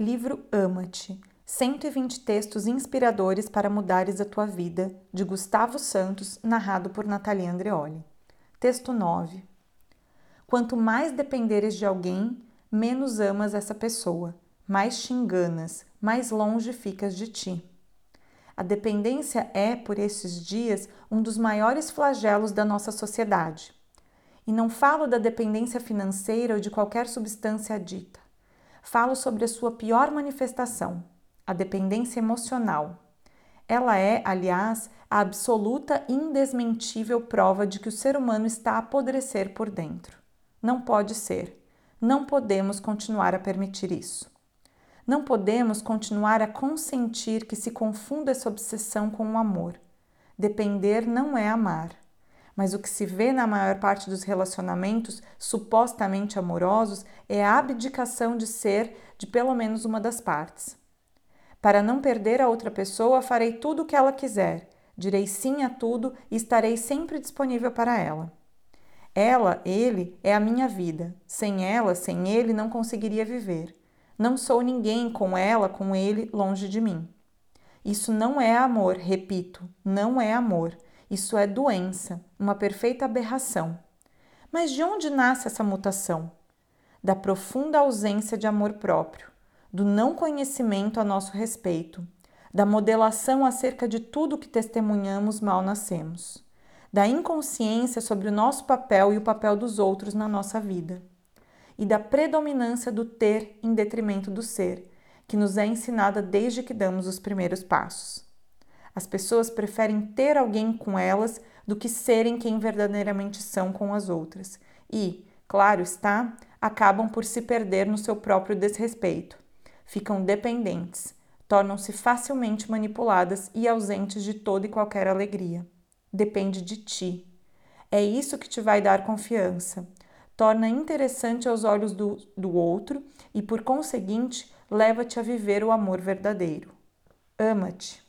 Livro Ama-te 120 textos inspiradores para mudares a tua vida, de Gustavo Santos, narrado por Natalia Andreoli. Texto 9. Quanto mais dependeres de alguém, menos amas essa pessoa, mais te enganas, mais longe ficas de ti. A dependência é, por estes dias, um dos maiores flagelos da nossa sociedade. E não falo da dependência financeira ou de qualquer substância dita. Falo sobre a sua pior manifestação, a dependência emocional. Ela é, aliás, a absoluta e indesmentível prova de que o ser humano está a apodrecer por dentro. Não pode ser. Não podemos continuar a permitir isso. Não podemos continuar a consentir que se confunda essa obsessão com o amor. Depender não é amar. Mas o que se vê na maior parte dos relacionamentos supostamente amorosos é a abdicação de ser de pelo menos uma das partes. Para não perder a outra pessoa, farei tudo o que ela quiser, direi sim a tudo e estarei sempre disponível para ela. Ela, ele, é a minha vida. Sem ela, sem ele, não conseguiria viver. Não sou ninguém com ela, com ele, longe de mim. Isso não é amor, repito, não é amor. Isso é doença, uma perfeita aberração. Mas de onde nasce essa mutação? Da profunda ausência de amor próprio, do não conhecimento a nosso respeito, da modelação acerca de tudo que testemunhamos mal nascemos, da inconsciência sobre o nosso papel e o papel dos outros na nossa vida e da predominância do ter em detrimento do ser, que nos é ensinada desde que damos os primeiros passos. As pessoas preferem ter alguém com elas do que serem quem verdadeiramente são com as outras e, claro está, acabam por se perder no seu próprio desrespeito. Ficam dependentes, tornam-se facilmente manipuladas e ausentes de toda e qualquer alegria. Depende de ti. É isso que te vai dar confiança, torna interessante aos olhos do, do outro e, por conseguinte, leva-te a viver o amor verdadeiro. Ama-te.